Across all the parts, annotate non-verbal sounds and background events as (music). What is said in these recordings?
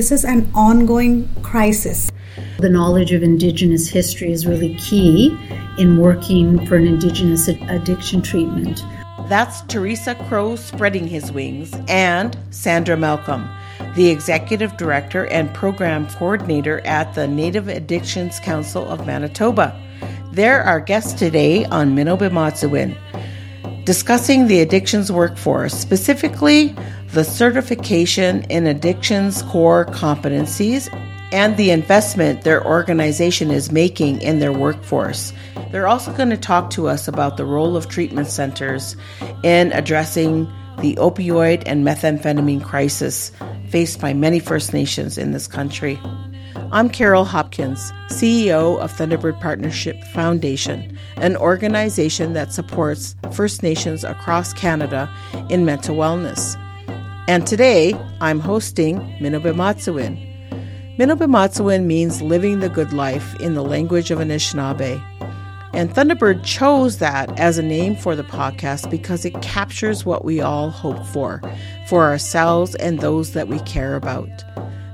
This is an ongoing crisis. The knowledge of Indigenous history is really key in working for an Indigenous addiction treatment. That's Teresa Crow spreading his wings and Sandra Malcolm, the Executive Director and Program Coordinator at the Native Addictions Council of Manitoba. They're our guests today on Minobimaatsewin, discussing the addictions workforce, specifically the certification in addictions core competencies and the investment their organization is making in their workforce. They're also going to talk to us about the role of treatment centers in addressing the opioid and methamphetamine crisis faced by many First Nations in this country. I'm Carol Hopkins, CEO of Thunderbird Partnership Foundation, an organization that supports First Nations across Canada in mental wellness. And today, I'm hosting Minobimaatsewin. Minobimaatsewin means living the good life in the language of Anishinaabe. And Thunderbird chose that as a name for the podcast because it captures what we all hope for, for ourselves and those that we care about.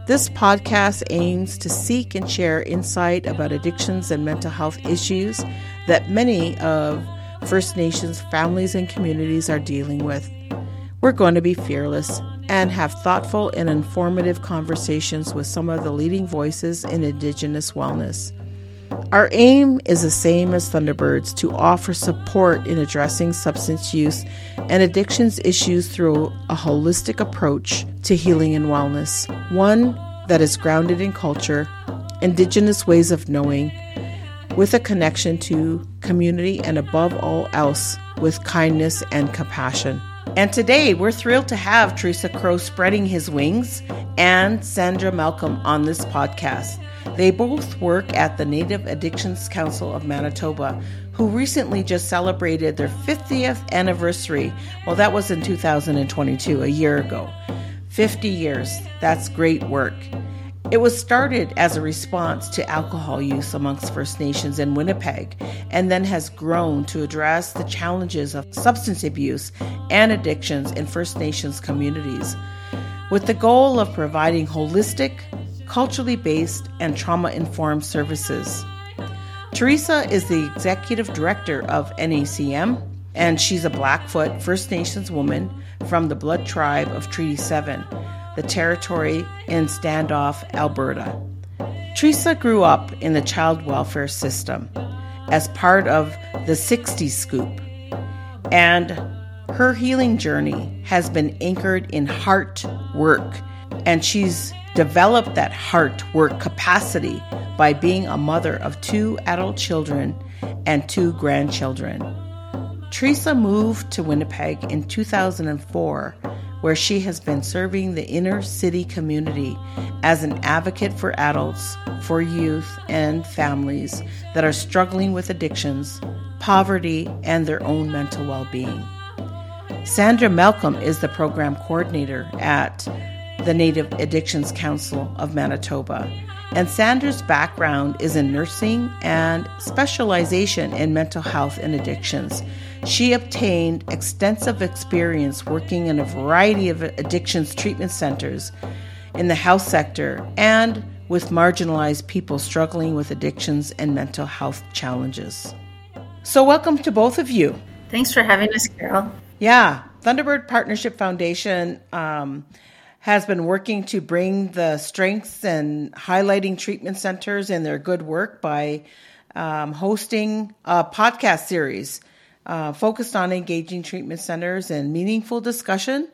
This podcast aims to seek and share insight about addictions and mental health issues that many of First Nations families and communities are dealing with. We're going to be fearless and have thoughtful and informative conversations with some of the leading voices in Indigenous wellness. Our aim is the same as Thunderbirds to offer support in addressing substance use and addictions issues through a holistic approach to healing and wellness, one that is grounded in culture, indigenous ways of knowing, with a connection to community, and above all else, with kindness and compassion. And today we're thrilled to have Theresa Crow-Spreading-His-Wings and Sandra Malcolm on this podcast. They both work at the Native Addictions Council of Manitoba, who recently just celebrated their 50th anniversary. Well, that was in 2022, a year ago. 50 years. That's great work. It was started as a response to alcohol use amongst First Nations in Winnipeg and then has grown to address the challenges of substance abuse and addictions in First Nations communities, with the goal of providing holistic, culturally based, and trauma informed services. Theresa is the executive director of NACM, and she's a Blackfoot First Nations woman from the Blood Tribe of Treaty 7 the territory in Standoff, Alberta. Theresa grew up in the child welfare system as part of the 60s scoop, and her healing journey has been anchored in heart work, and she's developed that heart work capacity by being a mother of two adult children and two grandchildren. Theresa moved to Winnipeg in 2004 where she has been serving the inner city community as an advocate for adults, for youth, and families that are struggling with addictions, poverty, and their own mental well being. Sandra Malcolm is the program coordinator at the Native Addictions Council of Manitoba. And Sandra's background is in nursing and specialization in mental health and addictions. She obtained extensive experience working in a variety of addictions treatment centers in the health sector and with marginalized people struggling with addictions and mental health challenges. So, welcome to both of you. Thanks for having us, Carol. Yeah, Thunderbird Partnership Foundation um, has been working to bring the strengths and highlighting treatment centers and their good work by um, hosting a podcast series uh, focused on engaging treatment centers and meaningful discussion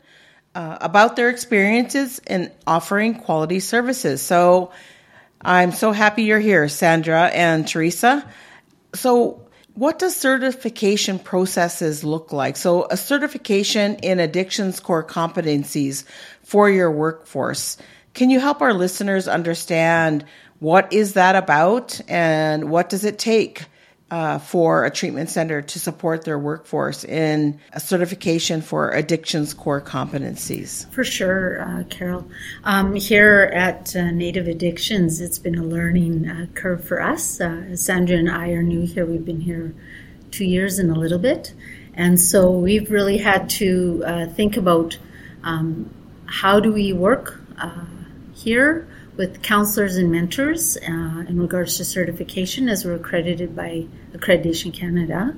uh, about their experiences in offering quality services. So I'm so happy you're here, Sandra and Theresa. So, what does certification processes look like? So, a certification in addictions core competencies for your workforce. Can you help our listeners understand what is that about and what does it take uh, for a treatment center to support their workforce in a certification for addictions core competencies? For sure, uh, Carol. Um, here at uh, Native Addictions, it's been a learning uh, curve for us. Uh, Sandra and I are new here. We've been here two years and a little bit. And so we've really had to uh, think about um, how do we work here with counselors and mentors uh, in regards to certification as we're accredited by Accreditation Canada.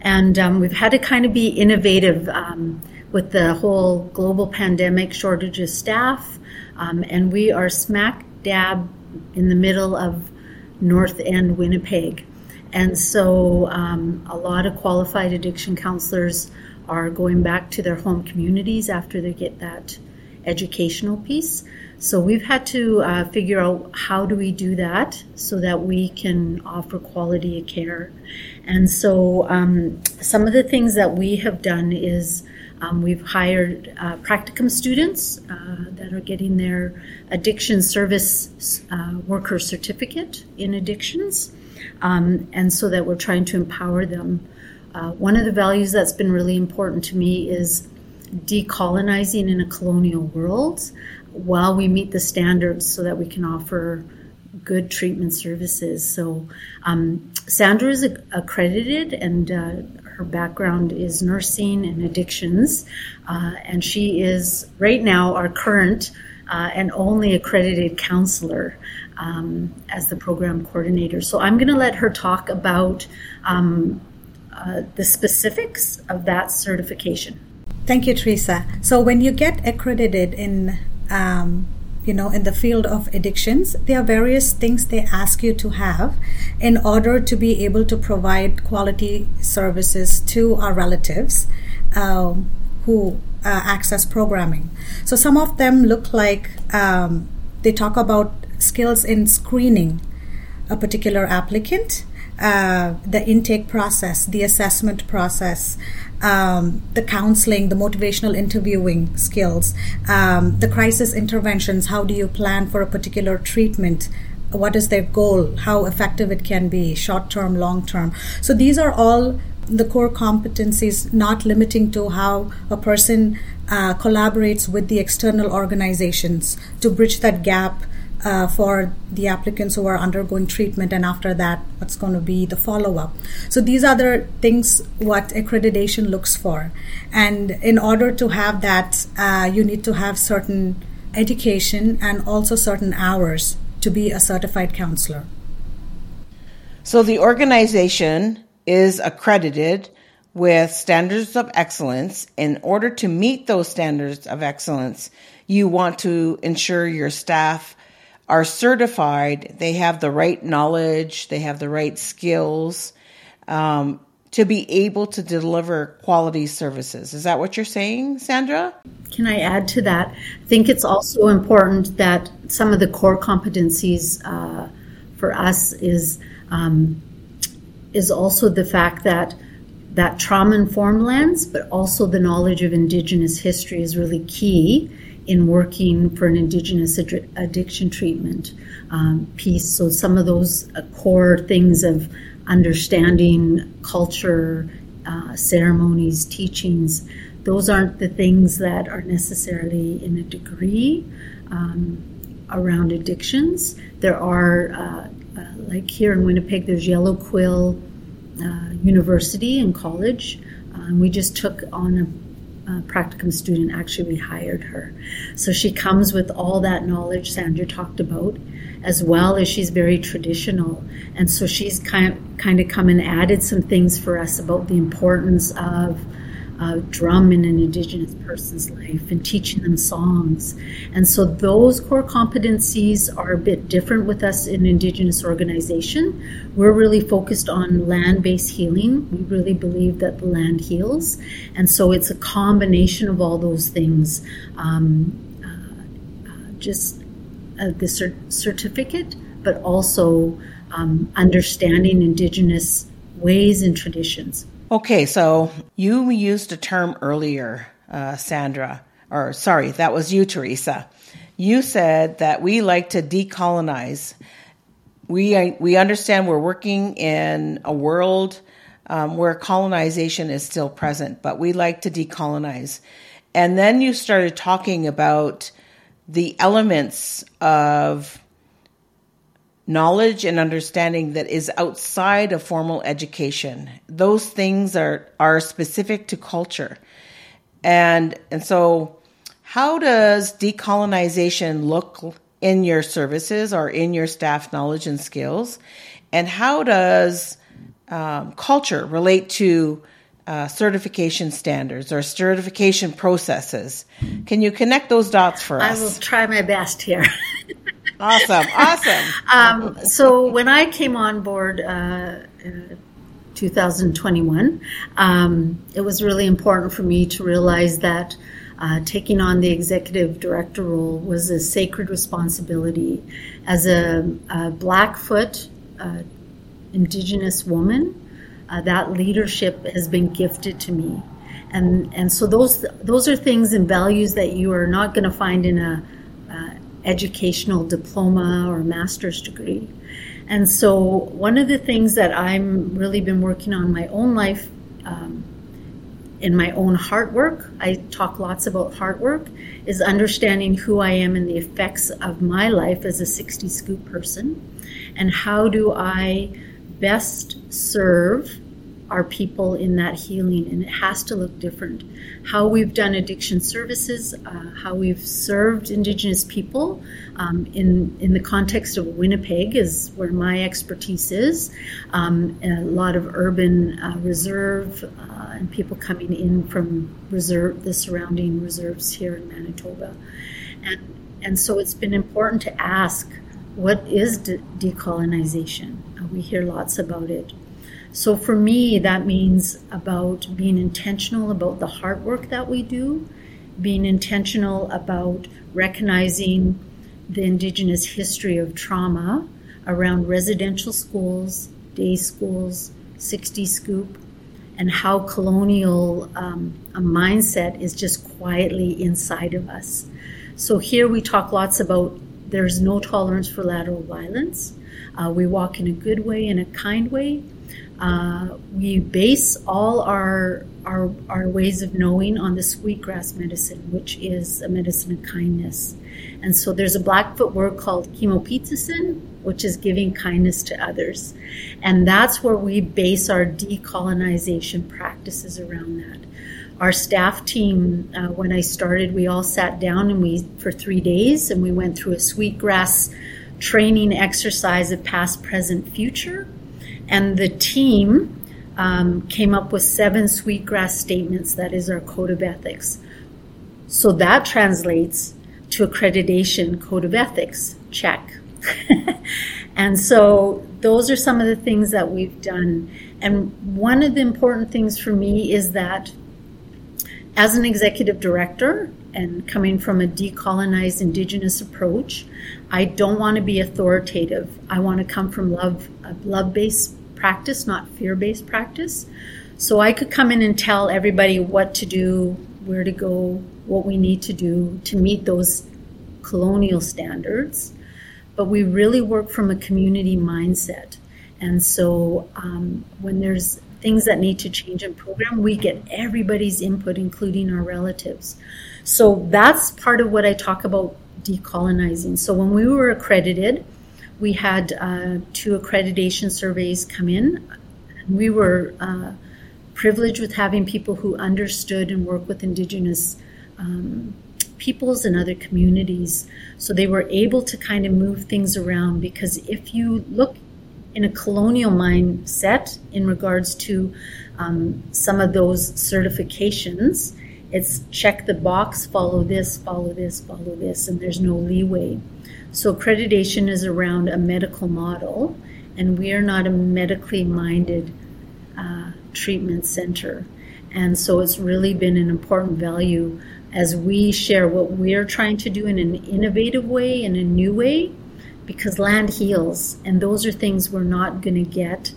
And um, we've had to kind of be innovative um, with the whole global pandemic shortage of staff. Um, and we are smack dab in the middle of North End, Winnipeg. And so um, a lot of qualified addiction counselors are going back to their home communities after they get that educational piece. So we've had to uh, figure out how do we do that so that we can offer quality of care. And so um, some of the things that we have done is um, we've hired uh, practicum students uh, that are getting their addiction service uh, worker certificate in addictions. Um, and so that we're trying to empower them. Uh, one of the values that's been really important to me is decolonizing in a colonial world while we meet the standards so that we can offer good treatment services. So, um, Sandra is accredited and uh, her background is nursing and addictions, uh, and she is right now our current uh, and only accredited counselor um, as the program coordinator. So, I'm going to let her talk about um, uh, the specifics of that certification. Thank you, Theresa. So, when you get accredited in um, you know in the field of addictions there are various things they ask you to have in order to be able to provide quality services to our relatives um, who uh, access programming so some of them look like um, they talk about skills in screening a particular applicant uh, the intake process, the assessment process, um, the counseling, the motivational interviewing skills, um, the crisis interventions. How do you plan for a particular treatment? What is their goal? How effective it can be, short term, long term. So these are all the core competencies, not limiting to how a person uh, collaborates with the external organizations to bridge that gap uh, for the applicants who are undergoing treatment and after that what's going to be the follow-up. So these are the things what accreditation looks for. And in order to have that uh, you need to have certain education and also certain hours to be a certified counselor. So the organization is accredited with standards of excellence. In order to meet those standards of excellence, you want to ensure your staff are certified, they have the right knowledge, they have the right skills um, to be able to deliver quality services. Is that what you're saying, Sandra? Can I add to that? I think it's also important that some of the core competencies uh, for us is um, is also the fact that that trauma informed lens, but also the knowledge of Indigenous history is really key in working for an Indigenous ad- addiction treatment um, piece. So, some of those uh, core things of understanding culture, uh, ceremonies, teachings, those aren't the things that are necessarily in a degree um, around addictions. There are, uh, uh like here in Winnipeg, there's Yellowquill uh, University and College. Um, we just took on a uh, practicum student, actually, we hired her. So she comes with all that knowledge Sandra talked about, as well as she's very traditional. And so she's kind of, kind of come and added some things for us about the importance of uh, drum in an Indigenous person's life and teaching them songs. And so those core competencies are a bit different with us in Indigenous organization. We're really focused on land based healing. We really believe that the land heals. And so it's a combination of all those things. Um, uh, just uh, the cert- certificate, but also um, understanding Indigenous ways and traditions. Okay, so you used a term earlier, uh, Sandra, or sorry, that was you, Theresa. You said that we like to decolonize. We we understand we're working in a world um, where colonization is still present, but we like to decolonize. And then you started talking about the elements of knowledge and understanding that is outside of formal education. Those things are, are specific to culture. And, and so, how does decolonization look in your services or in your staff knowledge and skills? And how does um, culture relate to uh, certification standards or certification processes? Can you connect those dots for us? I will try my best here. (laughs) awesome, awesome. Um, so when I came on board, uh, 2021, um, it was really important for me to realize that uh, taking on the executive director role was a sacred responsibility. As a, a Blackfoot uh, Indigenous woman, uh, that leadership has been gifted to me. And, and so those those are things and values that you are not going to find in a uh, educational diploma or master's degree. And so, one of the things that I'm really been working on my own life, um, in my own heart work, I talk lots about heart work, is understanding who I am and the effects of my life as a 60 scoop person, and how do I best serve our people in that healing, and it has to look different. How we've done addiction services, uh, how we've served Indigenous people um, in in the context of Winnipeg is where my expertise is. Um, a lot of urban uh, reserve uh, and people coming in from reserve the surrounding reserves here in Manitoba, and and so it's been important to ask what is de- decolonization. Uh, we hear lots about it. So for me, that means about being intentional about the hard work that we do, being intentional about recognizing the Indigenous history of trauma around residential schools, day schools, 60 scoop, and how colonial um, a mindset is just quietly inside of us. So here we talk lots about there's no tolerance for lateral violence. Uh, we walk in a good way, in a kind way, uh, we base all our, our, our ways of knowing on the sweetgrass medicine, which is a medicine of kindness. And so there's a Blackfoot word called chemopizzasin, which is giving kindness to others. And that's where we base our decolonization practices around that. Our staff team, uh, when I started, we all sat down and we, for three days, and we went through a sweetgrass training exercise of past, present, future and the team um, came up with seven sweetgrass statements. That is our code of ethics. So that translates to accreditation code of ethics. Check. (laughs) and so those are some of the things that we've done. And one of the important things for me is that as an executive director and coming from a decolonized indigenous approach, I don't want to be authoritative. I want to come from love, a love based practice, not fear based practice. So I could come in and tell everybody what to do, where to go, what we need to do to meet those colonial standards. But we really work from a community mindset. And so um, when there's things that need to change in program, we get everybody's input, including our relatives. So that's part of what I talk about decolonizing. So when we were accredited, we had uh, two accreditation surveys come in. We were uh, privileged with having people who understood and work with Indigenous um, peoples and other communities. So they were able to kind of move things around because if you look in a colonial mindset in regards to um, some of those certifications, it's check the box, follow this, follow this, follow this, and there's no leeway. So, accreditation is around a medical model, and we are not a medically minded uh, treatment center. And so, it's really been an important value as we share what we're trying to do in an innovative way, in a new way, because land heals, and those are things we're not going to get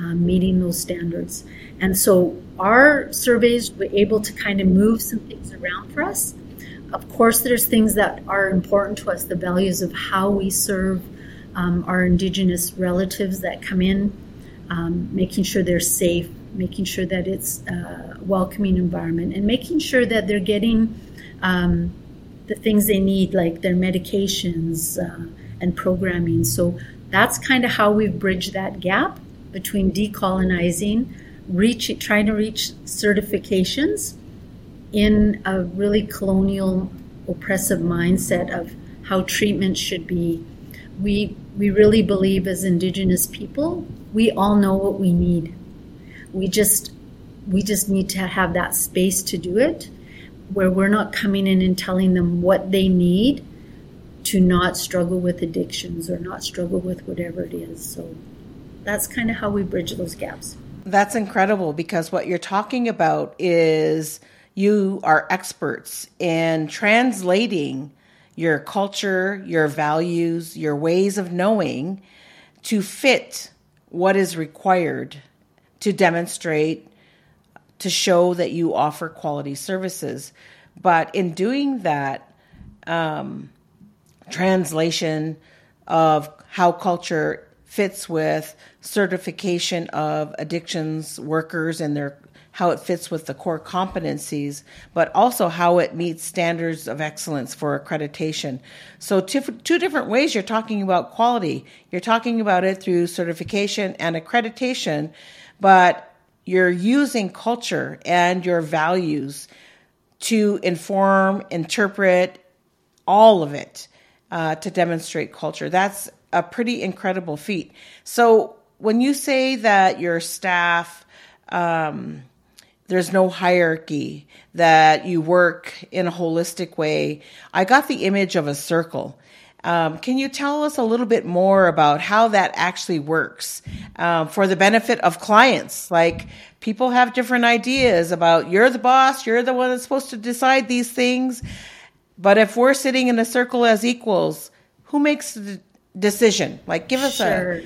uh, meeting those standards. And so our surveys were able to kind of move some things around for us. Of course, there's things that are important to us, the values of how we serve um, our Indigenous relatives that come in, um, making sure they're safe, making sure that it's a welcoming environment, and making sure that they're getting um, the things they need, like their medications uh, and programming. So that's kind of how we've bridged that gap between decolonizing reach, trying to reach certifications in a really colonial, oppressive mindset of how treatment should be. We we really believe as indigenous people, we all know what we need. We just we just need to have that space to do it where we're not coming in and telling them what they need to not struggle with addictions or not struggle with whatever it is. So that's kind of how we bridge those gaps. That's incredible because what you're talking about is you are experts in translating your culture, your values, your ways of knowing to fit what is required to demonstrate, to show that you offer quality services. But in doing that, um, translation of how culture fits with certification of addictions workers and their how it fits with the core competencies, but also how it meets standards of excellence for accreditation. So, two, two different ways you're talking about quality. You're talking about it through certification and accreditation, but you're using culture and your values to inform, interpret all of it uh, to demonstrate culture. That's a pretty incredible feat. So when you say that your staff, um, there's no hierarchy, that you work in a holistic way, I got the image of a circle. Um, can you tell us a little bit more about how that actually works um, for the benefit of clients? Like people have different ideas about you're the boss, you're the one that's supposed to decide these things. But if we're sitting in a circle as equals, who makes the decision? Like, give us sure. a.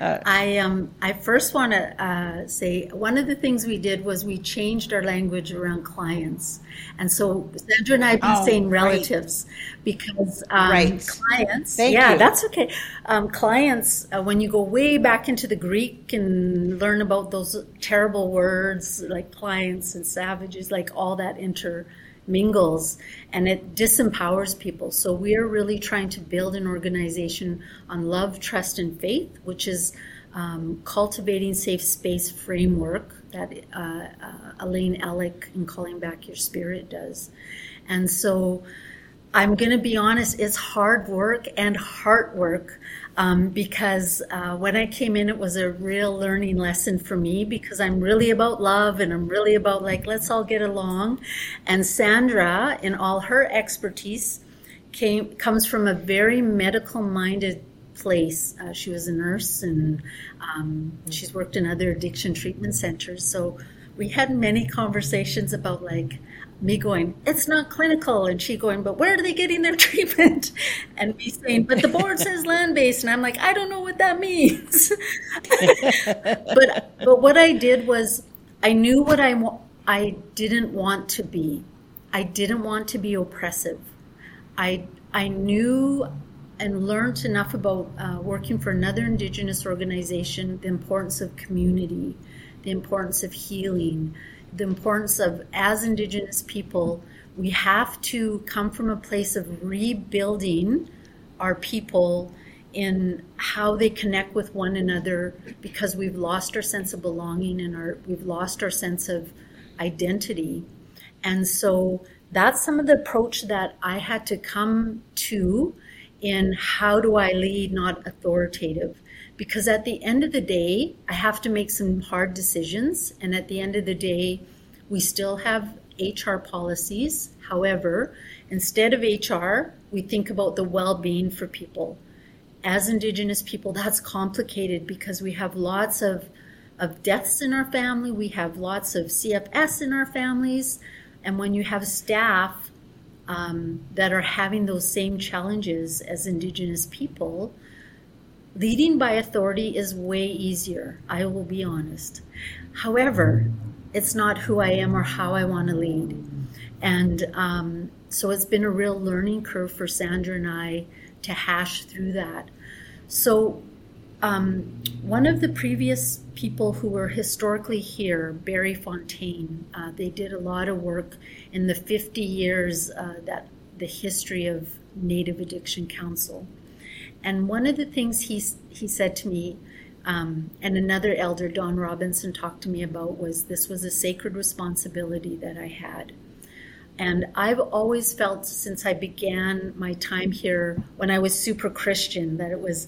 Uh, I um I first want to uh, say one of the things we did was we changed our language around clients, and so Sandra and I have been oh, saying relatives right. because um, right. clients. Thank yeah, you. that's okay. Um, clients, uh, when you go way back into the Greek and learn about those terrible words like clients and savages, like all that inter mingles and it disempowers people. So we are really trying to build an organization on love, trust, and faith, which is um, cultivating safe space framework that uh, uh, Elaine Ellick in Calling Back Your Spirit does. And so I'm going to be honest, it's hard work and heart work um, because uh, when I came in, it was a real learning lesson for me because I'm really about love and I'm really about like, let's all get along. And Sandra, in all her expertise, came comes from a very medical minded place. Uh, she was a nurse and um, she's worked in other addiction treatment centers. So we had many conversations about like, me going, it's not clinical, and she going, but where are they getting their (laughs) treatment? And me saying, but the board says land based, and I'm like, I don't know what that means. (laughs) but but what I did was, I knew what I I didn't want to be. I didn't want to be oppressive. I I knew and learned enough about uh, working for another Indigenous organization, the importance of community, the importance of healing the importance of, as Indigenous people, we have to come from a place of rebuilding our people in how they connect with one another because we've lost our sense of belonging and our we've lost our sense of identity. And so that's some of the approach that I had to come to in how do I lead, not authoritative because at the end of the day, I have to make some hard decisions. And at the end of the day, we still have HR policies. However, instead of HR, we think about the well being for people. As Indigenous people, that's complicated because we have lots of, of deaths in our family, we have lots of CFS in our families. And when you have staff um, that are having those same challenges as Indigenous people, leading by authority is way easier, I will be honest. However, it's not who I am or how I want to lead. And um, so it's been a real learning curve for Sandra and I to hash through that. So, um, one of the previous people who were historically here, Barry Fontaine, uh, they did a lot of work in the 50 years uh, that the history of Native Addiction Council. And one of the things he, he said to me, um, and another elder, Don Robinson, talked to me about was this was a sacred responsibility that I had. And I've always felt since I began my time here, when I was super Christian, that it was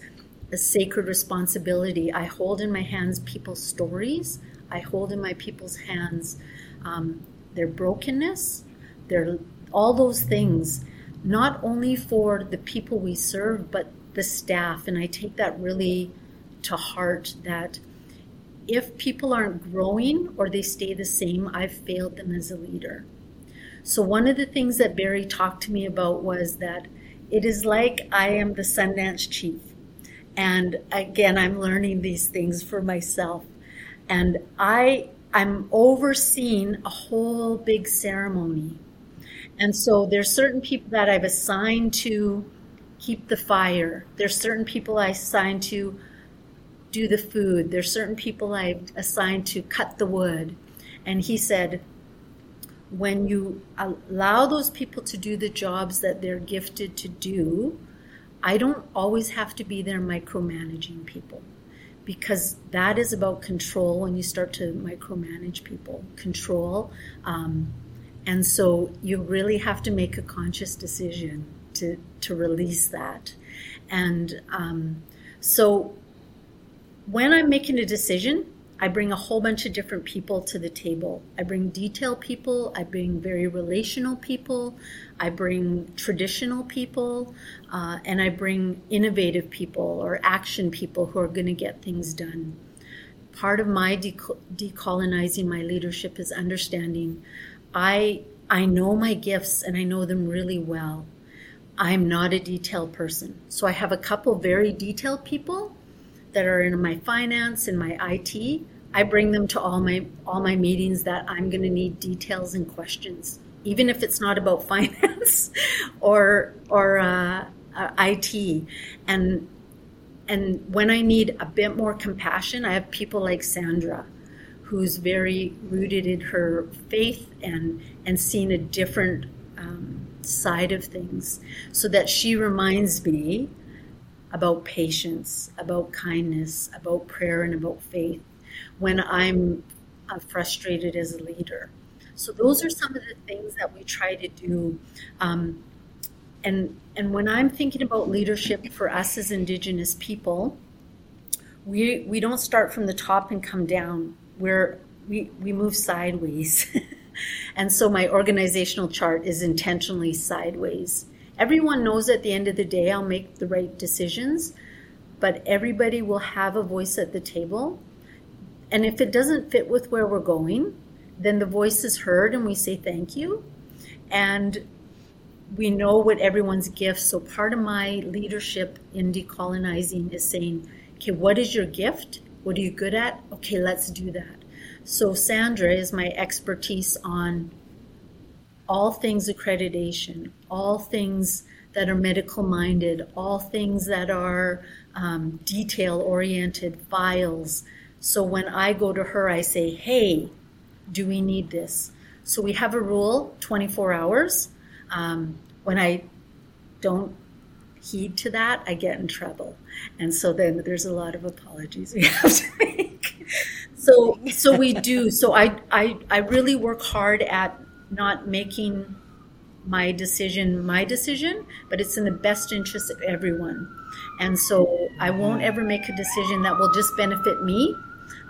a sacred responsibility. I hold in my hands people's stories. I hold in my people's hands um, their brokenness, their all those things, not only for the people we serve, but the staff. And I take that really to heart that if people aren't growing or they stay the same, I've failed them as a leader. So, one of the things that Barry talked to me about was that it is like I am the Sundance chief. And again, I'm learning these things for myself. And I, I'm overseeing a whole big ceremony. And so there's certain people that I've assigned to keep the fire. There's certain people I assign to do the food. There's certain people I assign to cut the wood. And he said, when you allow those people to do the jobs that they're gifted to do, I don't always have to be there micromanaging people because that is about control when you start to micromanage people. Control. Um, and so you really have to make a conscious decision to, to release that. And um, so when I'm making a decision, I bring a whole bunch of different people to the table. I bring detail people, I bring very relational people, I bring traditional people, uh, and I bring innovative people or action people who are going to get things done. Part of my decolonizing my leadership is understanding I I know my gifts and I know them really well. I'm not a detailed person. So I have a couple very detailed people that are in my finance and my IT, I bring them to all my all my meetings that I'm going to need details and questions, even if it's not about (laughs) finance or or uh, uh, IT. And and when I need a bit more compassion, I have people like Sandra, who's very rooted in her faith and and seen a different um, side of things, so that she reminds me about patience, about kindness, about prayer, and about faith when I'm uh, frustrated as a leader. So those are some of the things that we try to do. Um, and and when I'm thinking about leadership for us as Indigenous people, we we don't start from the top and come down. We're we we move sideways. (laughs) and so my organizational chart is intentionally sideways. Everyone knows at the end of the day I'll make the right decisions, but everybody will have a voice at the table. And if it doesn't fit with where we're going, then the voice is heard and we say thank you. And we know what everyone's gifts. So part of my leadership in decolonizing is saying, okay, what is your gift? What are you good at? Okay, let's do that. So Sandra is my expertise on all things accreditation, all things that are medical minded, all things that are um, detail oriented files. So when I go to her, I say, hey, do we need this? So we have a rule 24 hours. Um, when I don't heed to that, I get in trouble. And so then there's a lot of apologies we (laughs) have to make. So so we do. So I, I I really work hard at not making my decision my decision, but it's in the best interest of everyone. And so I won't ever make a decision that will just benefit me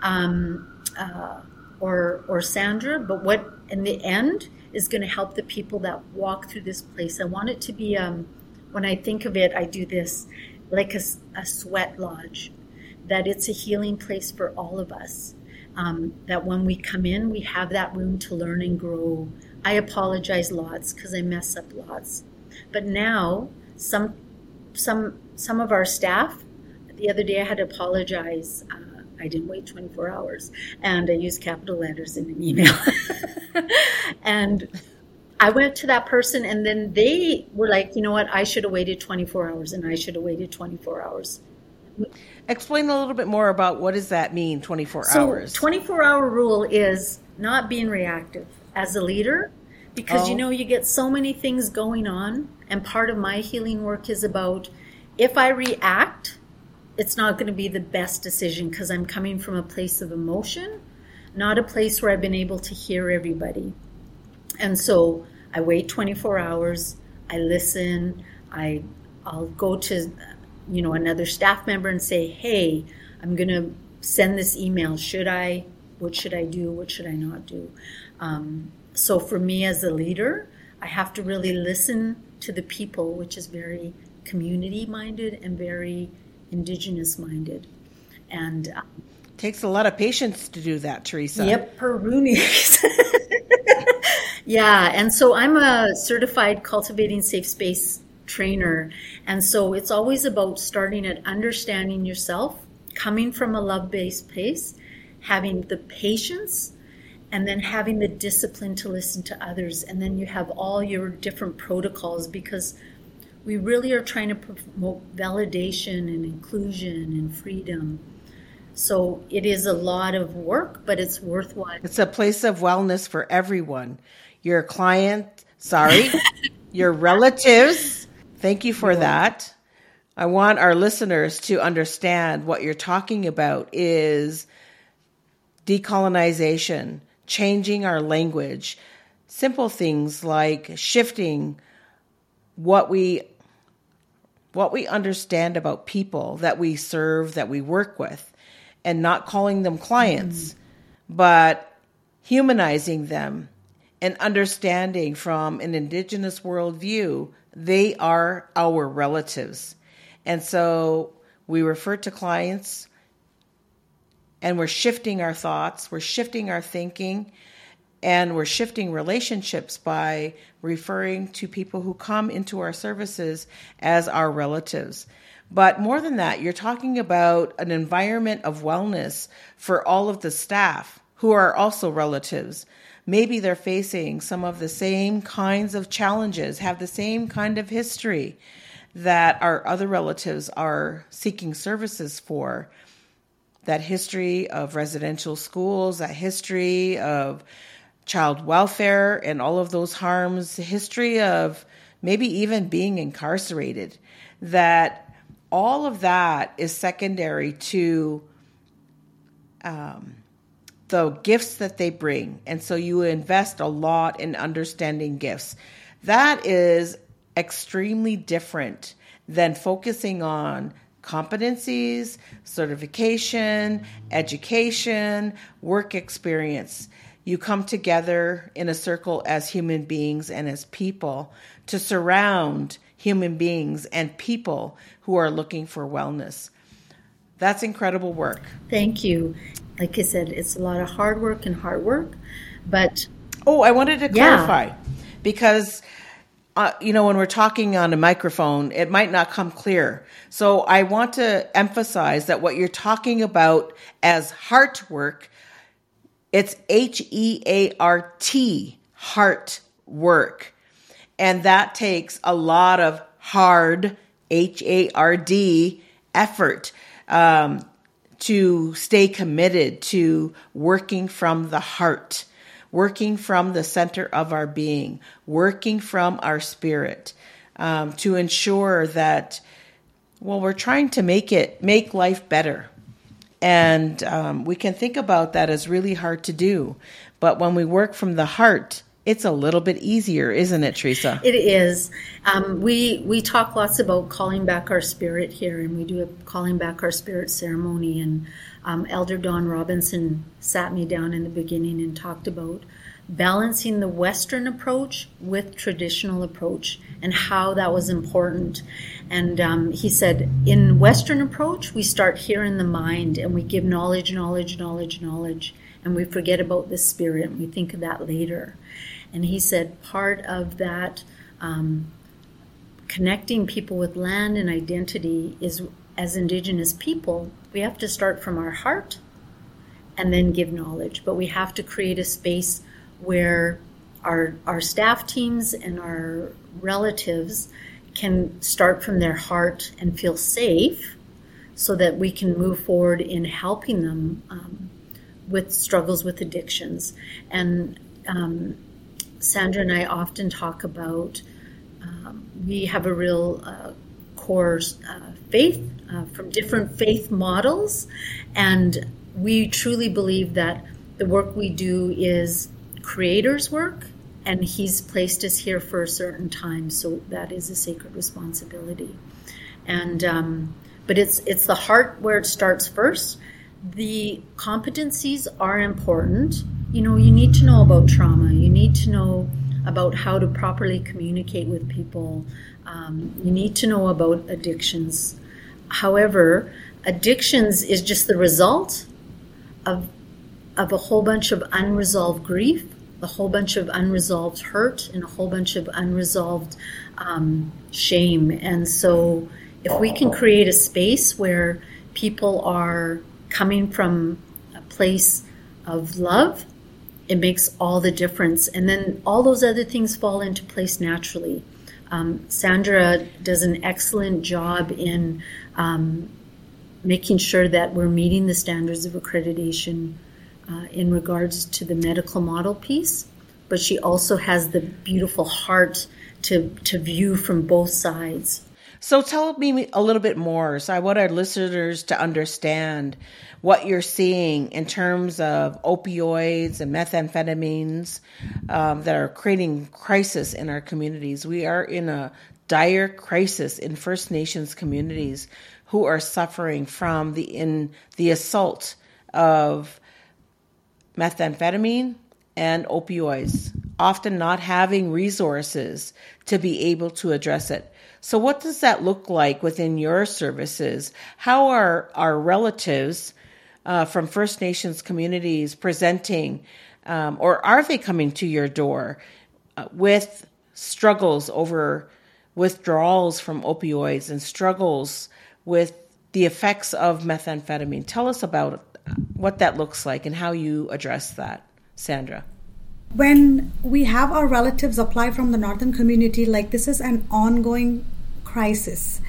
um, uh, or or Sandra, but what in the end is going to help the people that walk through this place. I want it to be um, when I think of it, I do this like a, a sweat lodge, that it's a healing place for all of us. Um, that when we come in, we have that room to learn and grow I apologize lots because I mess up lots. But now some some some of our staff. The other day I had to apologize. Uh, I didn't wait 24 hours, and I used capital letters in an email. (laughs) and I went to that person, and then they were like, "You know what? I should have waited 24 hours, and I should have waited 24 hours." Explain a little bit more about what does that mean, 24 so, hours? 24 hour rule is not being reactive as a leader because oh. you know you get so many things going on and part of my healing work is about if i react it's not going to be the best decision because i'm coming from a place of emotion not a place where i've been able to hear everybody and so I wait 24 hours, I listen, I I'll go to you know another staff member and say, "Hey, I'm going to send this email. Should I? What should I do? What should I not do?" Um, so for me as a leader, I have to really listen to the people, which is very community minded and very indigenous minded. And um, takes a lot of patience to do that, Theresa. Yep, Peroonies. (laughs) yeah, and so I'm a certified cultivating safe space trainer. And so it's always about starting at understanding yourself, coming from a love based place, having the patience, and then having the discipline to listen to others. And then you have all your different protocols because we really are trying to promote validation and inclusion and freedom. So it is a lot of work, but it's worthwhile. It's a place of wellness for everyone. Your client, sorry, (laughs) your relatives. Thank you for that. I want our listeners to understand what you're talking about is decolonization, changing our language, simple things like shifting what we what we understand about people that we serve, that we work with, and not calling them clients, mm. but humanizing them and understanding from an indigenous worldview, they are our relatives. And so we refer to clients and we're shifting our thoughts, we're shifting our thinking, and we're shifting relationships by referring to people who come into our services as our relatives. But more than that, you're talking about an environment of wellness for all of the staff who are also relatives. Maybe they're facing some of the same kinds of challenges, have the same kind of history that our other relatives are seeking services for. That history of residential schools, that history of child welfare and all of those harms, history of maybe even being incarcerated, that all of that is secondary to um, the gifts that they bring. And so you invest a lot in understanding gifts. That is extremely different than focusing on competencies, certification, education, work experience you come together in a circle as human beings and as people to surround human beings and people who are looking for wellness. That's incredible work. Thank you. Like I said, it's a lot of hard work and hard work, but. Oh, I wanted to clarify yeah. because. Uh, you know, when we're talking on a microphone, it might not come clear. So I want to emphasize that what you're talking about as heart work it's H E A R T, heart work. And that takes a lot of hard, H A R D, effort um, to stay committed to working from the heart, working from the center of our being, working from our spirit um, to ensure that, well, we're trying to make it, make life better and um, we can think about that as really hard to do. But when we work from the heart, it's a little bit easier, isn't it, Theresa? It is. Um, we we talk lots about calling back our spirit here, and we do a calling back our spirit ceremony. And um, Elder Don Robinson sat me down in the beginning and talked about balancing the Western approach with traditional approach and how that was important. And um, he said, in Western approach, we start here in the mind and we give knowledge, knowledge, knowledge, knowledge, and we forget about the spirit and we think of that later. And he said, part of that um, connecting people with land and identity is as Indigenous people, we have to start from our heart and then give knowledge, but we have to create a space where our, our staff teams and our relatives can start from their heart and feel safe so that we can move forward in helping them um, with struggles with addictions. And um, Sandra and I often talk about um, we have a real uh, core uh, faith uh, from different faith models, and we truly believe that the work we do is creator's work and He's placed us here for a certain time, so that is a sacred responsibility. And um, but it's it's the heart where it starts first. The competencies are important. You know, you need to know about trauma. You need to know about how to properly communicate with people. Um, you need to know about addictions. However, addictions is just the result of of a whole bunch of unresolved grief, a whole bunch of unresolved hurt, and a whole bunch of unresolved um, shame. And so, if we can create a space where people are coming from a place of love, it makes all the difference. And then all those other things fall into place naturally. Um, Sandra does an excellent job in um, making sure that we're meeting the standards of accreditation uh, in regards to the medical model piece, but she also has the beautiful heart to, to view from both sides. So tell me a little bit more. So I want our listeners to understand what you're seeing in terms of opioids and methamphetamines um, that are creating crisis in our communities. We are in a dire crisis in First Nations communities who are suffering from the in the assault of methamphetamine and opioids, often not having resources to be able to address it. So, what does that look like within your services? How are our relatives uh, from First Nations communities presenting, um, or are they coming to your door uh, with struggles over withdrawals from opioids and struggles with the effects of methamphetamine? Tell us about what that looks like and how you address that, Sandra. When we have our relatives apply from the northern community, like this is an ongoing crisis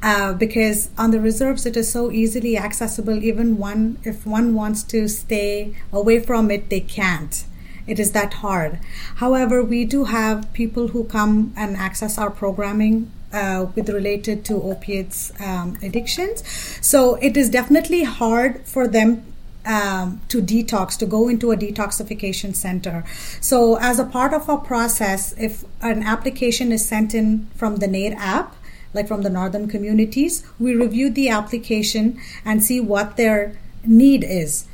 uh, because on the reserves it is so easily accessible. Even one, if one wants to stay away from it, they can't. It is that hard. However, we do have people who come and access our programming uh, with related to opiates um, addictions. So it is definitely hard for them um, to detox, to go into a detoxification center. So, as a part of our process, if an application is sent in from the NNADAP, like from the northern communities, we review the application and see what their need is.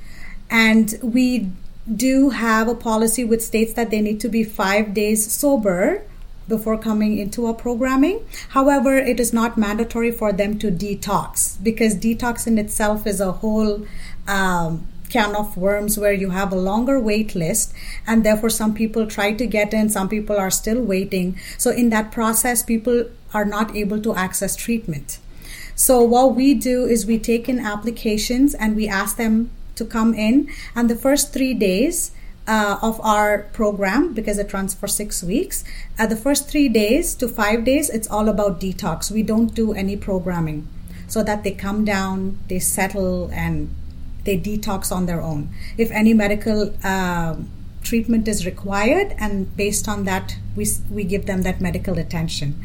And we do have a policy which states that they need to be five days sober before coming into a programming. However, it is not mandatory for them to detox because detox in itself is a whole um, can of worms where you have a longer wait list and therefore some people try to get in some people are still waiting so in that process people are not able to access treatment so what we do is we take in applications and we ask them to come in and the first three days uh, of our program because it runs for six weeks. At the first three days to five days, it's all about detox. We don't do any programming so that they come down, they settle, and they detox on their own. If any medical uh, treatment is required, and based on that, we, we give them that medical attention.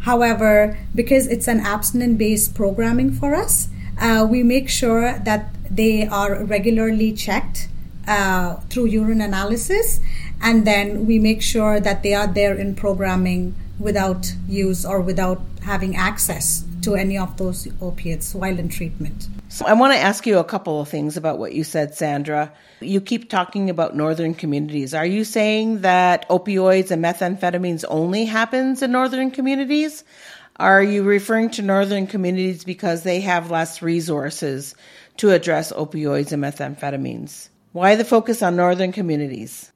However, because it's an abstinent based programming for us, uh, we make sure that they are regularly checked uh, through urine analysis, and then we make sure that they are there in programming without use or without having access to any of those opiates while in treatment. So I want to ask you a couple of things about what you said, Sandra. You keep talking about northern communities. Are you saying that opioids and methamphetamines only happens in northern communities? Are you referring to northern communities because they have less resources to address opioids and methamphetamines? Why the focus on northern communities?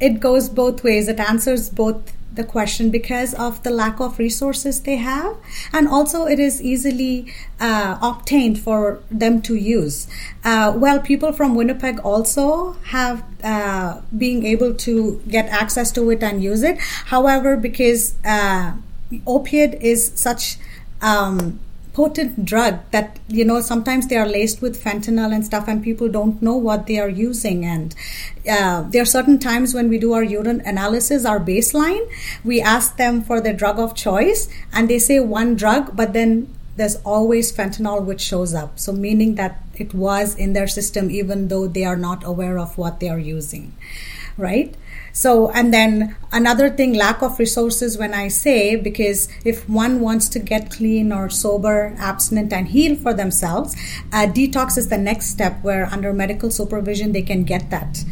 It goes both ways. It answers both the question because of the lack of resources they have. And also it is easily uh, obtained for them to use. Uh, well people from winnipeg also have uh, being able to get access to it and use it. However because uh, opiate is such um, potent drug that you know sometimes they are laced with fentanyl and stuff and people don't know what they are using. And uh, there are certain times when we do our urine analysis our baseline we ask them for their drug of choice and they say one drug but then there's always fentanyl which shows up. So meaning that it was in their system even though they are not aware of what they are using. Right So, and then another thing, lack of resources when I say, because if one wants to get clean or sober, abstinent, and heal for themselves, uh, detox is the next step where under medical supervision they can get that.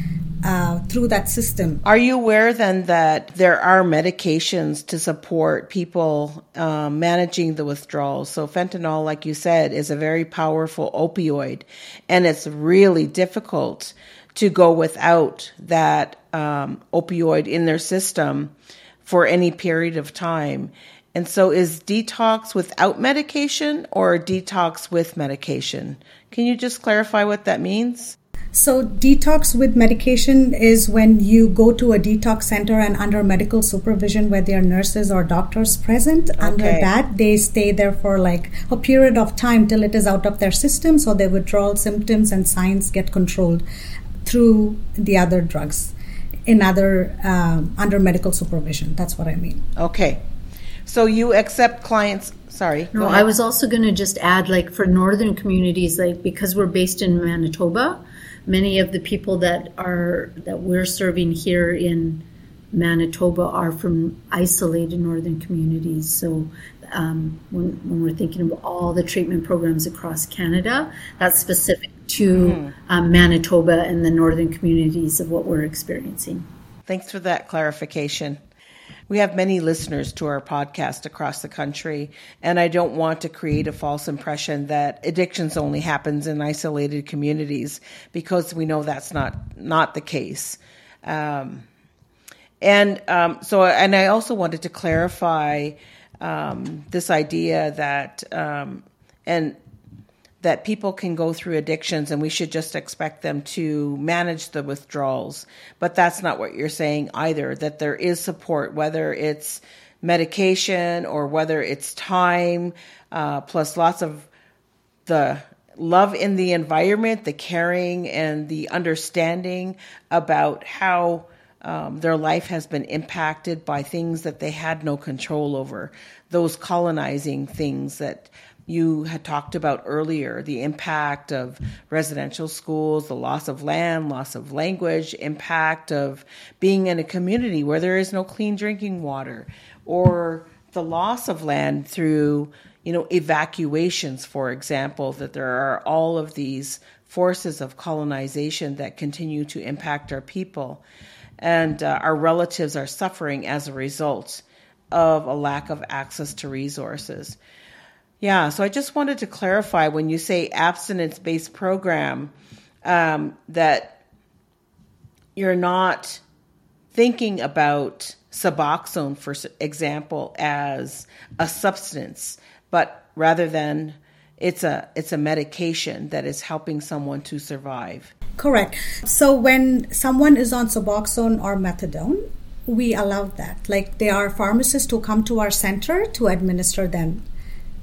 Uh, through that system. Are you aware then that there are medications to support people um, managing the withdrawals? So, fentanyl, like you said, is a very powerful opioid, and it's really difficult to go without that um, opioid in their system for any period of time. And so, is detox without medication or detox with medication? Can you just clarify what that means? So, detox with medication is when you go to a detox center and under medical supervision where there are nurses or doctors present. Okay. Under that, they stay there for like a period of time till it is out of their system, so their withdrawal symptoms and signs get controlled through the other drugs in other um, under medical supervision. That's what I mean. Okay, so you accept clients. Sorry. No, I was also going to just add, like for northern communities, like because we're based in Manitoba, many of the people that are that we're serving here in Manitoba are from isolated northern communities. So um, when, when, we're thinking of all the treatment programs across Canada, that's specific to mm. um, Manitoba and the northern communities of what we're experiencing. Thanks for that clarification. We have many listeners to our podcast across the country, and I don't want to create a false impression that addictions only happens in isolated communities because we know that's not not the case. Um, and um, so, and I also wanted to clarify um, this idea that um, and that people can go through addictions and we should just expect them to manage the withdrawals. But that's not what you're saying either, that there is support, whether it's medication or whether it's time, uh, plus lots of the love in the environment, the caring, and the understanding about how um, their life has been impacted by things that they had no control over, those colonizing things that you had talked about earlier the impact of residential schools, the loss of land, loss of language, impact of being in a community where there is no clean drinking water, or the loss of land through you know evacuations for example that there are all of these forces of colonization that continue to impact our people and uh, our relatives are suffering as a result of a lack of access to resources. Yeah, so I just wanted to clarify when you say abstinence based program um, that you're not thinking about Suboxone, for example, as a substance, but rather than it's a it's a medication that is helping someone to survive. Correct. So when someone is on Suboxone or methadone, we allow that. Like there are pharmacists who come to our center to administer them.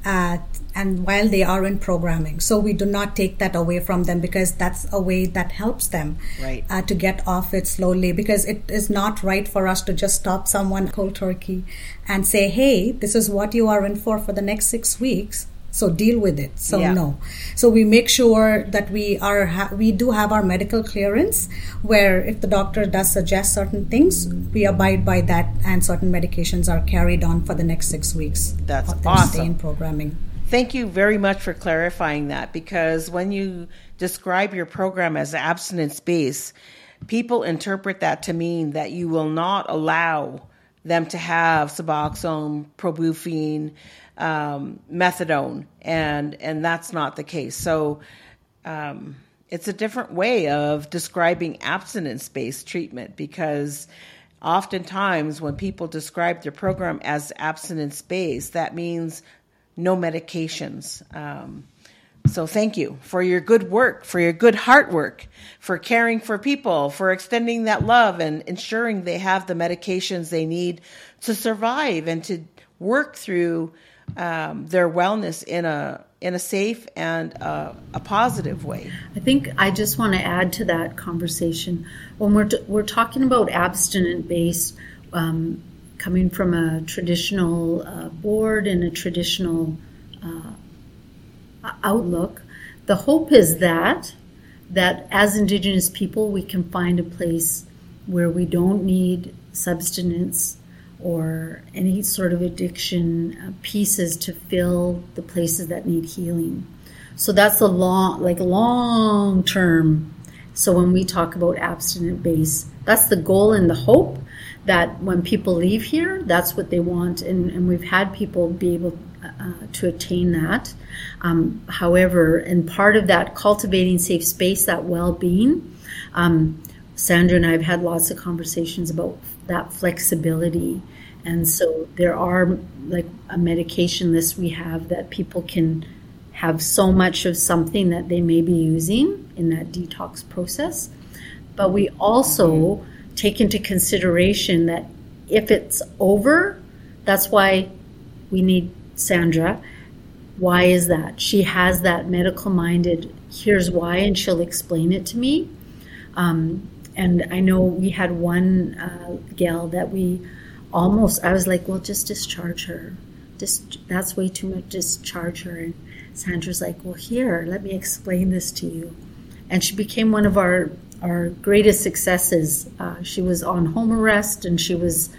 Uh, and while they are in programming, so we do not take that away from them because that's a way that helps them right. uh, to get off it slowly. Because it is not right for us to just stop someone cold turkey and say, "Hey, this is what you are in for for the next six weeks." So deal with it. So yeah. no. So we make sure that we are ha- we do have our medical clearance where if the doctor does suggest certain things we abide by that and certain medications are carried on for the next six weeks that's awesome. stay in programming. Thank you very much for clarifying that because when you describe your program as abstinence based people interpret that to mean that you will not allow them to have Suboxone, Probuphine, um, methadone, and and that's not the case. So um, it's a different way of describing abstinence-based treatment because oftentimes when people describe their program as abstinence-based, that means no medications. Um, so thank you for your good work, for your good heart work, for caring for people, for extending that love and ensuring they have the medications they need to survive and to work through um, their wellness in a in a safe and uh, a positive way. I think I just want to add to that conversation when we're t- we're talking about abstinent based. Um, coming from a traditional uh, board and a traditional uh, outlook, the hope is that that as Indigenous people we can find a place where we don't need substance or any sort of addiction uh, pieces to fill the places that need healing. So that's a long, like long term. So when we talk about abstinent base, that's the goal and the hope that when people leave here, that's what they want. And, and we've had people be able uh, to attain that. Um, however, and part of that cultivating safe space, that well being, um, Sandra and I have had lots of conversations about that flexibility. And so there are like a medication list we have that people can have so much of something that they may be using in that detox process. But we also take into consideration that if it's over, that's why we need Sandra. Why is that? She has that medical minded, here's why, and she'll explain it to me. Um, and I know we had one uh, gal that we almost, I was like, well, just discharge her. Just, that's way too much, discharge her. And Sandra's like, well, here, let me explain this to you. And she became one of our, our greatest successes. Uh, she was on home arrest and she was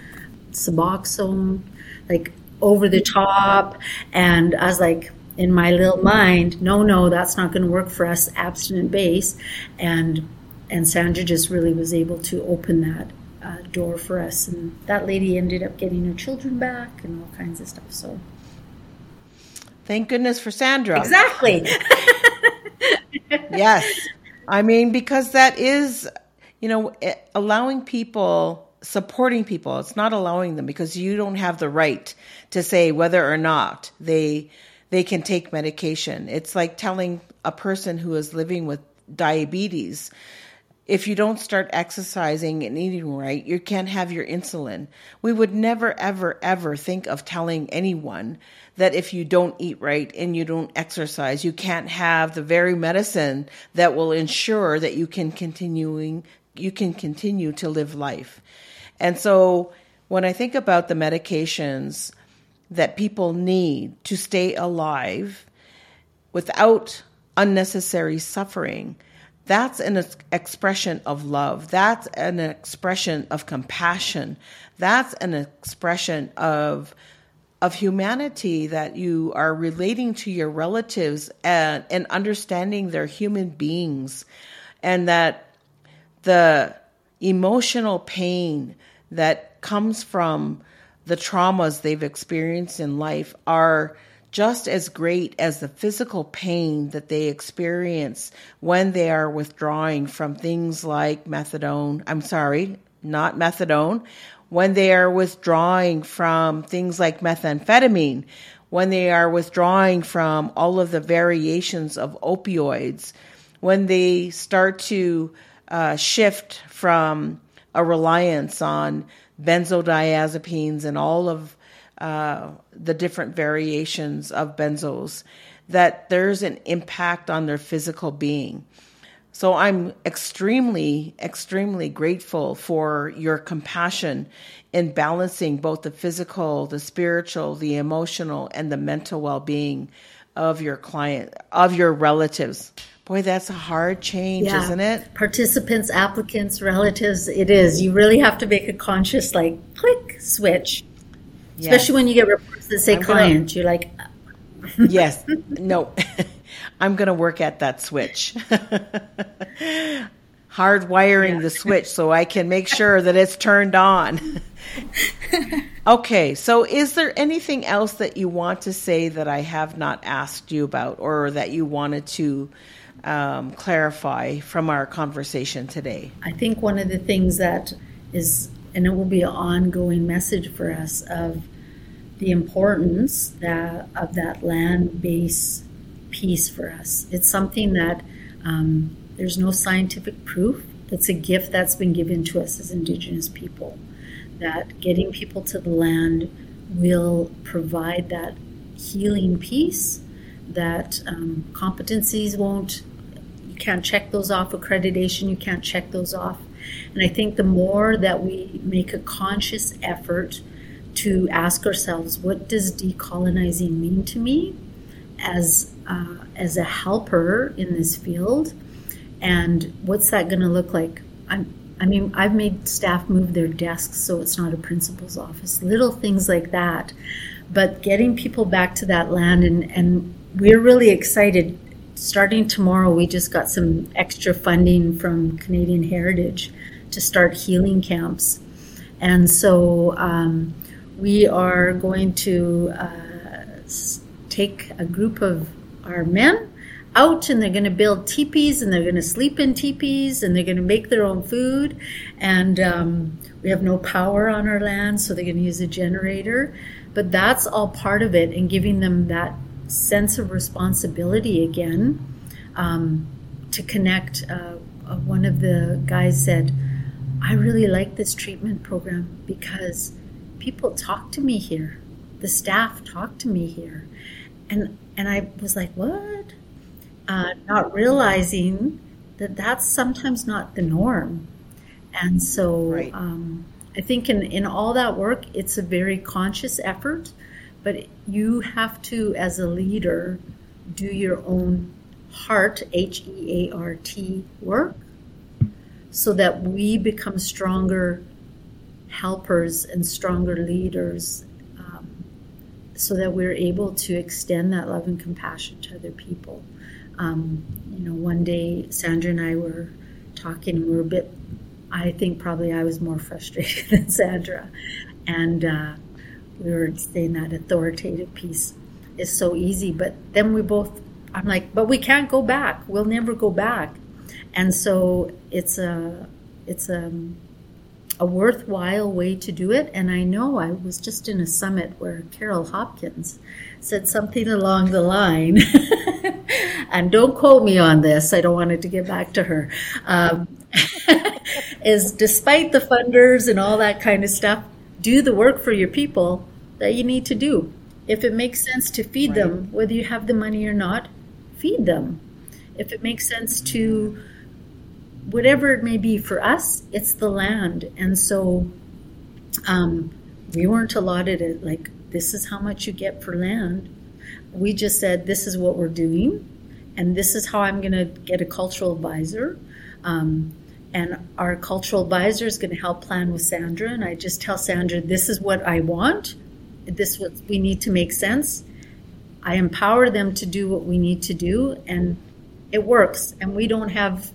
Suboxone, like over the top. And I was like, in my little mind, no, no, that's not going to work for us, abstinent base. And and Sandra just really was able to open that uh, door for us. And that lady ended up getting her children back and all kinds of stuff. So, thank goodness for Sandra. Exactly. (laughs) yes. I mean, because that is, you know, eh, allowing people, supporting people. It's not allowing them because you don't have the right to say whether or not they they can take medication. It's like telling a person who is living with diabetes if you don't start exercising and eating right, you can't have your insulin. We would never, ever, ever think of telling anyone that if you don't eat right and you don't exercise, you can't have the very medicine that will ensure that you can continuing you can continue to live life. And so when I think about the medications that people need to stay alive without unnecessary suffering, that's an expression of love. That's an expression of compassion. That's an expression of of humanity that you are relating to your relatives and, and understanding they're human beings and that the emotional pain that comes from the traumas they've experienced in life are just as great as the physical pain that they experience when they are withdrawing from things like methadone. I'm sorry, not methadone. When they are withdrawing from things like methamphetamine, when they are withdrawing from all of the variations of opioids, when they start to uh, shift from a reliance on benzodiazepines and all of uh, the different variations of benzos, that there's an impact on their physical being. So I'm extremely, extremely grateful for your compassion in balancing both the physical, the spiritual, the emotional, and the mental well being of your client, of your relatives. Boy, that's a hard change, yeah. isn't it? Participants, applicants, relatives, it is. You really have to make a conscious, like, click switch Especially when you get reports that say I'm client, gonna, you're like, yes, (laughs) no, (laughs) I'm going to work at that switch. (laughs) Hardwiring yeah. the switch so I can make sure that it's turned on. okay, so is there anything else that you want to say that I have not asked you about or that you wanted to um, clarify from our conversation today? I think one of the things that is and it will be an ongoing message for us of the importance that of that land base piece for us. It's something that um, there's no scientific proof. It's a gift that's been given to us as Indigenous people. That getting people to the land will provide that healing piece. That um, competencies won't. You can't check those off. Accreditation. You can't check those off and I think the more that we make a conscious effort to ask ourselves, what does decolonizing mean to me as uh, as a helper in this field, and what's that going to look like? I'm I mean, I've made staff move their desks so it's not a principal's office, little things like that. But getting people back to that land, and, and we're really excited. Starting tomorrow, we just got some extra funding from Canadian Heritage to start healing camps. And so um, we are going to uh, take a group of our men out and they're going to build teepees and they're going to sleep in teepees and they're going to make their own food. And um, we have no power on our land, so they're going to use a generator. But that's all part of it and giving them that sense of responsibility again um, to connect. Uh, uh, one of the guys said, I really like this treatment program because people talk to me here. The staff talk to me here. And and I was like, what? Uh, not realizing that that's sometimes not the norm. And so right. um, I think in, in all that work, it's a very conscious effort, but you have to, as a leader, do your own heart, H E A R T work, so that we become stronger helpers and stronger leaders so that we're able to extend that love and compassion to other people. Um, you know, one day Sandra and I were talking, and we were a bit, I think probably I was more (laughs) frustrated than Sandra. And uh, we were saying that authoritative piece is so easy, but then we both, I'm like, but we can't go back. We'll never go back. And so it's a, it's a, a worthwhile way to do it. And I know I was just in a summit where Carol Hopkins said something along the line, (laughs) and don't quote me on this, I don't want it to get back to her, um, (laughs) is despite the funders and all that kind of stuff, do the work for your people that you need to do. If it makes sense to feed right. them, whether you have the money or not, feed them. If it makes sense to whatever it may be for us, it's the land. And so um, we weren't allotted it like this is how much you get for land. We just said this is what we're doing, and this is how I'm going to get a cultural advisor. Um, and our cultural advisor is going to help plan with Sandra. And I just tell Sandra, this is what I want. This what we need to make sense. I empower them to do what we need to do, and it works. And we don't have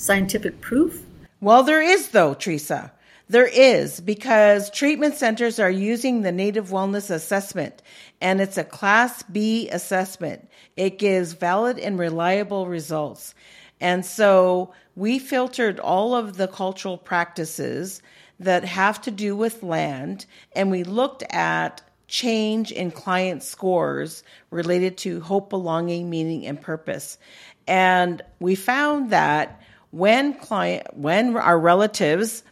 scientific proof? Well, there is, though, Theresa. There is because treatment centers are using the Native Wellness Assessment, and it's a Class B assessment. It gives valid and reliable results. And so we filtered all of the cultural practices that have to do with land, and we looked at change in client scores related to hope, belonging, meaning, and purpose. And we found that when client when our relatives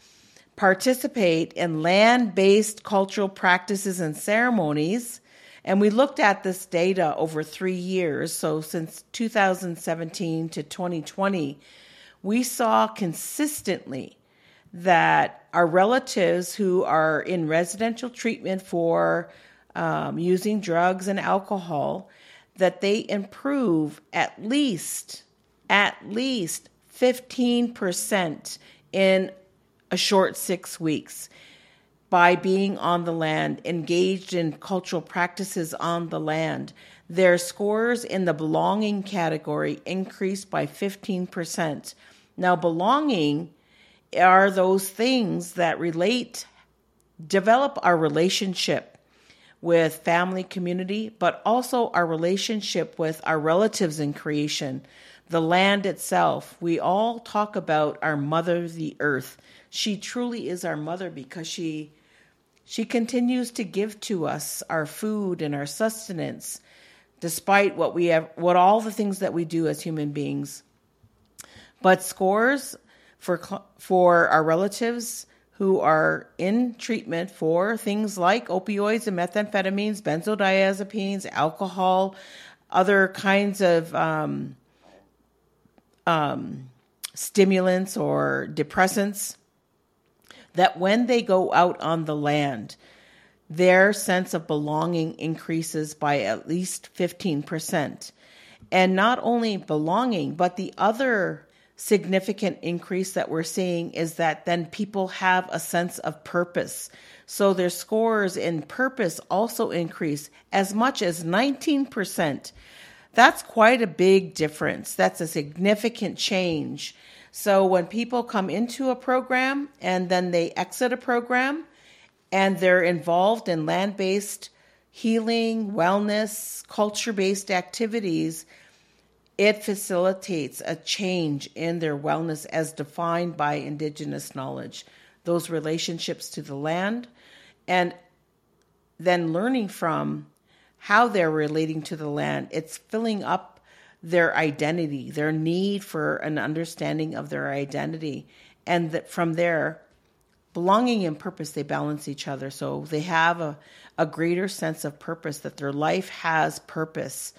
participate in land-based cultural practices and ceremonies and we looked at this data over 3 years so since 2017 to 2020 we saw consistently that our relatives who are in residential treatment for um, using drugs and alcohol that they improve at least at least 15% in a short six weeks by being on the land, engaged in cultural practices on the land. Their scores in the belonging category increased by 15%. Now, belonging are those things that relate, develop our relationship with family, community, but also our relationship with our relatives in creation the land itself. We all talk about our mother, the earth. She truly is our mother because she she continues to give to us our food and our sustenance despite what we have what all the things that we do as human beings. But scores for for our relatives who are in treatment for things like opioids and methamphetamines, benzodiazepines, alcohol, other kinds of um, um, stimulants or depressants, that when they go out on the land, their sense of belonging increases by at least 15%. And not only belonging, but the other significant increase that we're seeing is that then people have a sense of purpose. So their scores in purpose also increase as much as 19%. That's quite a big difference. That's a significant change. So when people come into a program and then they exit a program and they're involved in land based healing, wellness, culture based activities, it facilitates a change in their wellness as defined by Indigenous knowledge, those relationships to the land, and then learning from how they're relating to the land. It's filling up their identity, their need for an understanding of their identity. And that from there, belonging and purpose, they balance each other. So they have a, a greater sense of purpose, that their life has purpose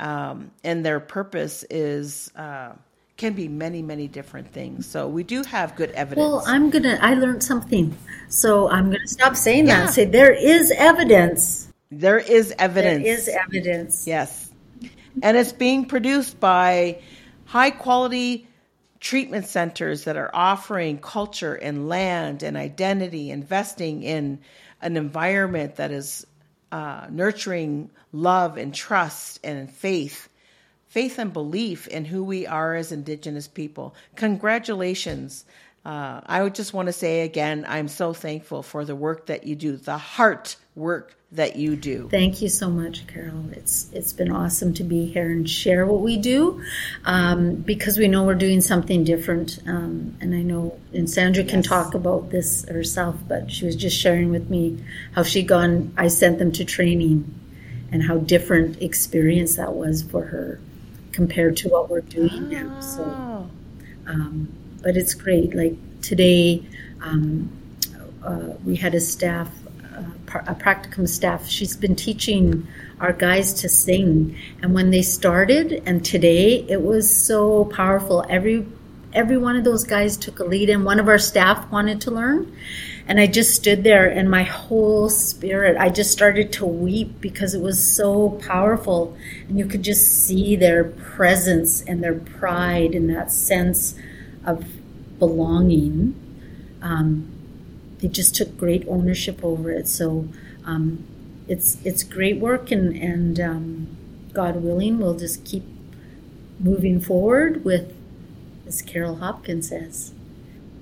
um, and their purpose is uh, can be many many different things so we do have good evidence well i'm gonna i learned something so i'm gonna stop saying yeah. that and say there is evidence there is evidence there is evidence yes and it's being produced by high quality treatment centers that are offering culture and land and identity investing in an environment that is uh, nurturing love and trust and faith, faith and belief in who we are as Indigenous people. Congratulations. Uh, I would just want to say again, I'm so thankful for the work that you do, the heart work that you do. Thank you so much, Carol. It's it's been awesome to be here and share what we do, um, because we know we're doing something different. Um, and I know, and Sandra can yes. talk about this herself, but she was just sharing with me how she gone. I sent them to training, and how different experience that was for her compared to what we're doing oh. now. So, oh. um, but it's great. Like today. Um, uh, we had a staff a practicum staff. She's been teaching our guys to sing, and when they started, and today it was so powerful. Every every one of those guys took a lead, and one of our staff wanted to learn. And I just stood there, and my whole spirit, I just started to weep because it was so powerful. And you could just see their presence and their pride and that sense of belonging. Um, they just took great ownership over it. So um, it's it's great work, and and um, God willing, we'll just keep moving forward with, as Carol Hopkins says,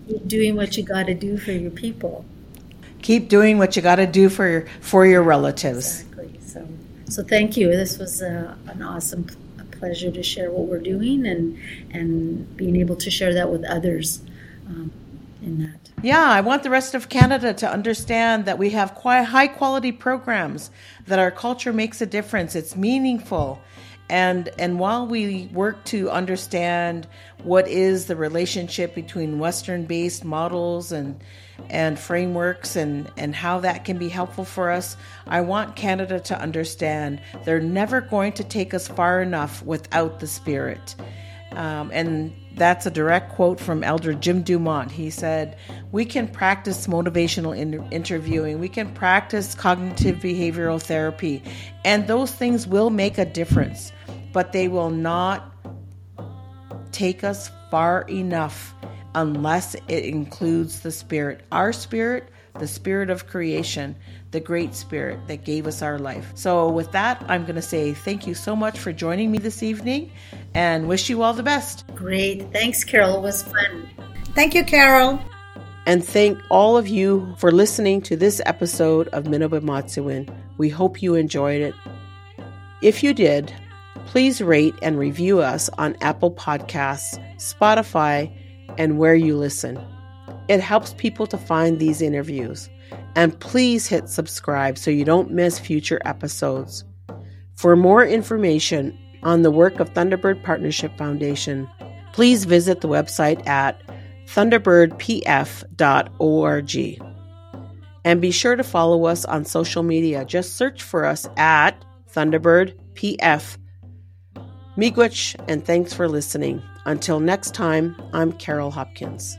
keep doing what you got to do for your people. Keep doing what you got to do for your for your relatives. Exactly. So so thank you. This was uh, an awesome pleasure to share what we're doing and and being able to share that with others um, in that. Yeah, I want the rest of Canada to understand that we have quite high quality programs, that our culture makes a difference, it's meaningful. And and while we work to understand what is the relationship between western based models and and frameworks and and how that can be helpful for us, I want Canada to understand they're never going to take us far enough without the spirit. Um, and that's a direct quote from Elder Jim Dumont. He said, We can practice motivational in- interviewing, we can practice cognitive behavioral therapy, and those things will make a difference, but they will not take us far enough unless it includes the spirit. Our spirit, the spirit of creation, the great spirit that gave us our life. So, with that, I'm going to say thank you so much for joining me this evening and wish you all the best. Great. Thanks, Carol. It was fun. Thank you, Carol. And thank all of you for listening to this episode of Minowba We hope you enjoyed it. If you did, please rate and review us on Apple Podcasts, Spotify, and where you listen. It helps people to find these interviews. And please hit subscribe so you don't miss future episodes. For more information on the work of Thunderbird Partnership Foundation, please visit the website at thunderbirdpf.org. And be sure to follow us on social media. Just search for us at Thunderbird PF. Miigwech, and thanks for listening. Until next time, I'm Carol Hopkins.